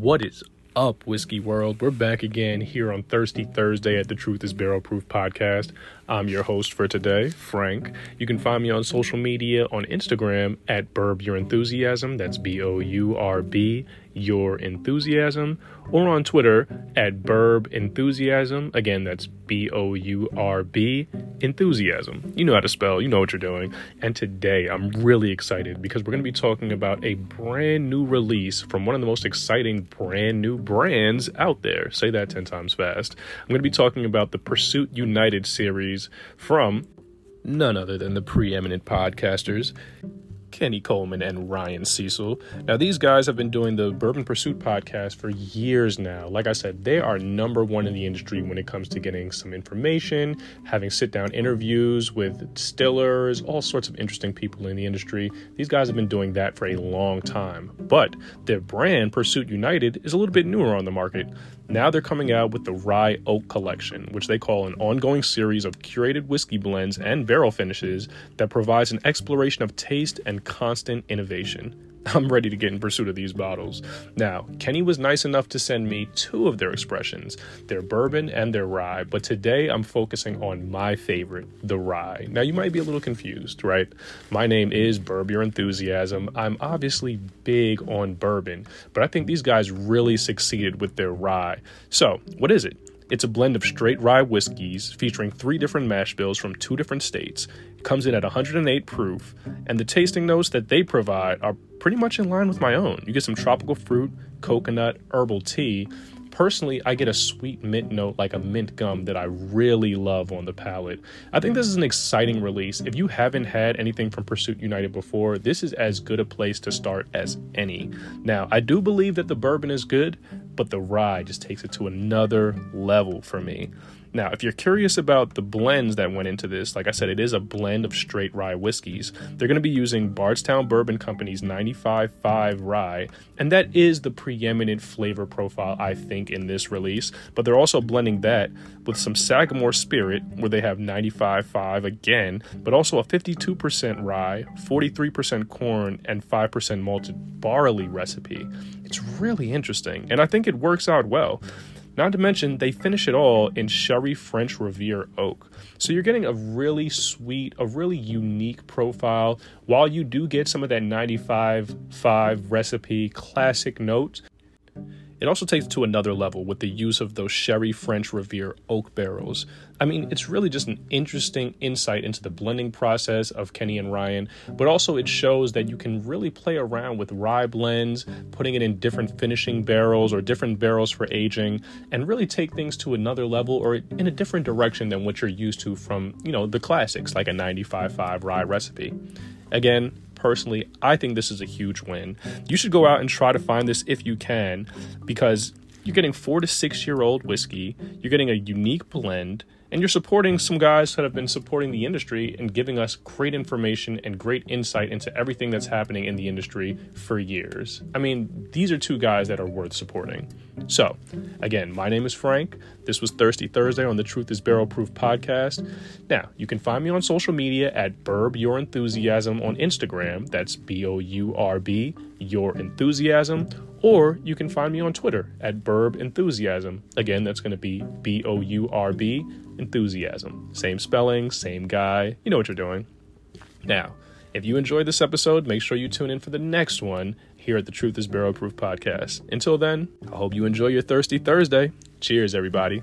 What is up, Whiskey World? We're back again here on Thirsty Thursday at the Truth is Barrel Proof podcast. I'm your host for today, Frank. You can find me on social media on Instagram at Bourb Your Enthusiasm. That's B O U R B Your Enthusiasm. Or on Twitter at Bourb Enthusiasm. Again, that's B O U R B Enthusiasm. You know how to spell, you know what you're doing. And today I'm really excited because we're going to be talking about a brand new release from one of the most exciting brand new brands out there. Say that 10 times fast. I'm going to be talking about the Pursuit United series from none other than the preeminent podcasters Kenny Coleman and Ryan Cecil. Now, these guys have been doing the Bourbon Pursuit podcast for years now. Like I said, they are number one in the industry when it comes to getting some information, having sit down interviews with distillers, all sorts of interesting people in the industry. These guys have been doing that for a long time. But their brand, Pursuit United, is a little bit newer on the market. Now they're coming out with the Rye Oak Collection, which they call an ongoing series of curated whiskey blends and barrel finishes that provides an exploration of taste and constant innovation. I'm ready to get in pursuit of these bottles. Now, Kenny was nice enough to send me two of their expressions, their bourbon and their rye, but today I'm focusing on my favorite, the rye. Now, you might be a little confused, right? My name is Bourb Your Enthusiasm. I'm obviously big on bourbon, but I think these guys really succeeded with their rye. So, what is it? It's a blend of straight rye whiskeys featuring three different mash bills from two different states. It comes in at 108 proof, and the tasting notes that they provide are pretty much in line with my own. You get some tropical fruit, coconut, herbal tea. Personally, I get a sweet mint note like a mint gum that I really love on the palate. I think this is an exciting release. If you haven't had anything from Pursuit United before, this is as good a place to start as any. Now, I do believe that the bourbon is good, but the ride just takes it to another level for me. Now, if you're curious about the blends that went into this, like I said, it is a blend of straight rye whiskeys. They're going to be using Bardstown Bourbon Company's 95.5 rye, and that is the preeminent flavor profile, I think, in this release. But they're also blending that with some Sagamore Spirit, where they have 95.5 again, but also a 52% rye, 43% corn, and 5% malted barley recipe. It's really interesting, and I think it works out well. Not to mention, they finish it all in Sherry French Revere oak. So you're getting a really sweet, a really unique profile. While you do get some of that 95 5 recipe classic notes, it also takes it to another level with the use of those Sherry French Revere oak barrels. I mean, it's really just an interesting insight into the blending process of Kenny and Ryan, but also it shows that you can really play around with rye blends, putting it in different finishing barrels or different barrels for aging, and really take things to another level or in a different direction than what you're used to from, you know, the classics like a 95.5 rye recipe. Again, personally, I think this is a huge win. You should go out and try to find this if you can, because you're getting four to six year old whiskey, you're getting a unique blend, and you're supporting some guys that have been supporting the industry and giving us great information and great insight into everything that's happening in the industry for years. I mean, these are two guys that are worth supporting. So, again, my name is Frank. This was Thirsty Thursday on the Truth is Barrel Proof podcast. Now, you can find me on social media at Bourb Your Enthusiasm on Instagram. That's B O U R B, Your Enthusiasm. Or you can find me on Twitter at Bourb Enthusiasm. Again, that's going to be B O U R B Enthusiasm. Same spelling, same guy. You know what you're doing. Now, if you enjoyed this episode, make sure you tune in for the next one here at the Truth is Barrel Proof podcast. Until then, I hope you enjoy your Thirsty Thursday. Cheers, everybody.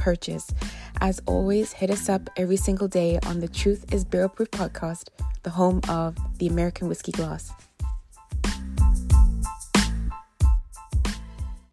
purchase. As always, hit us up every single day on the Truth is Barrel Proof podcast, the home of the American Whiskey Glass.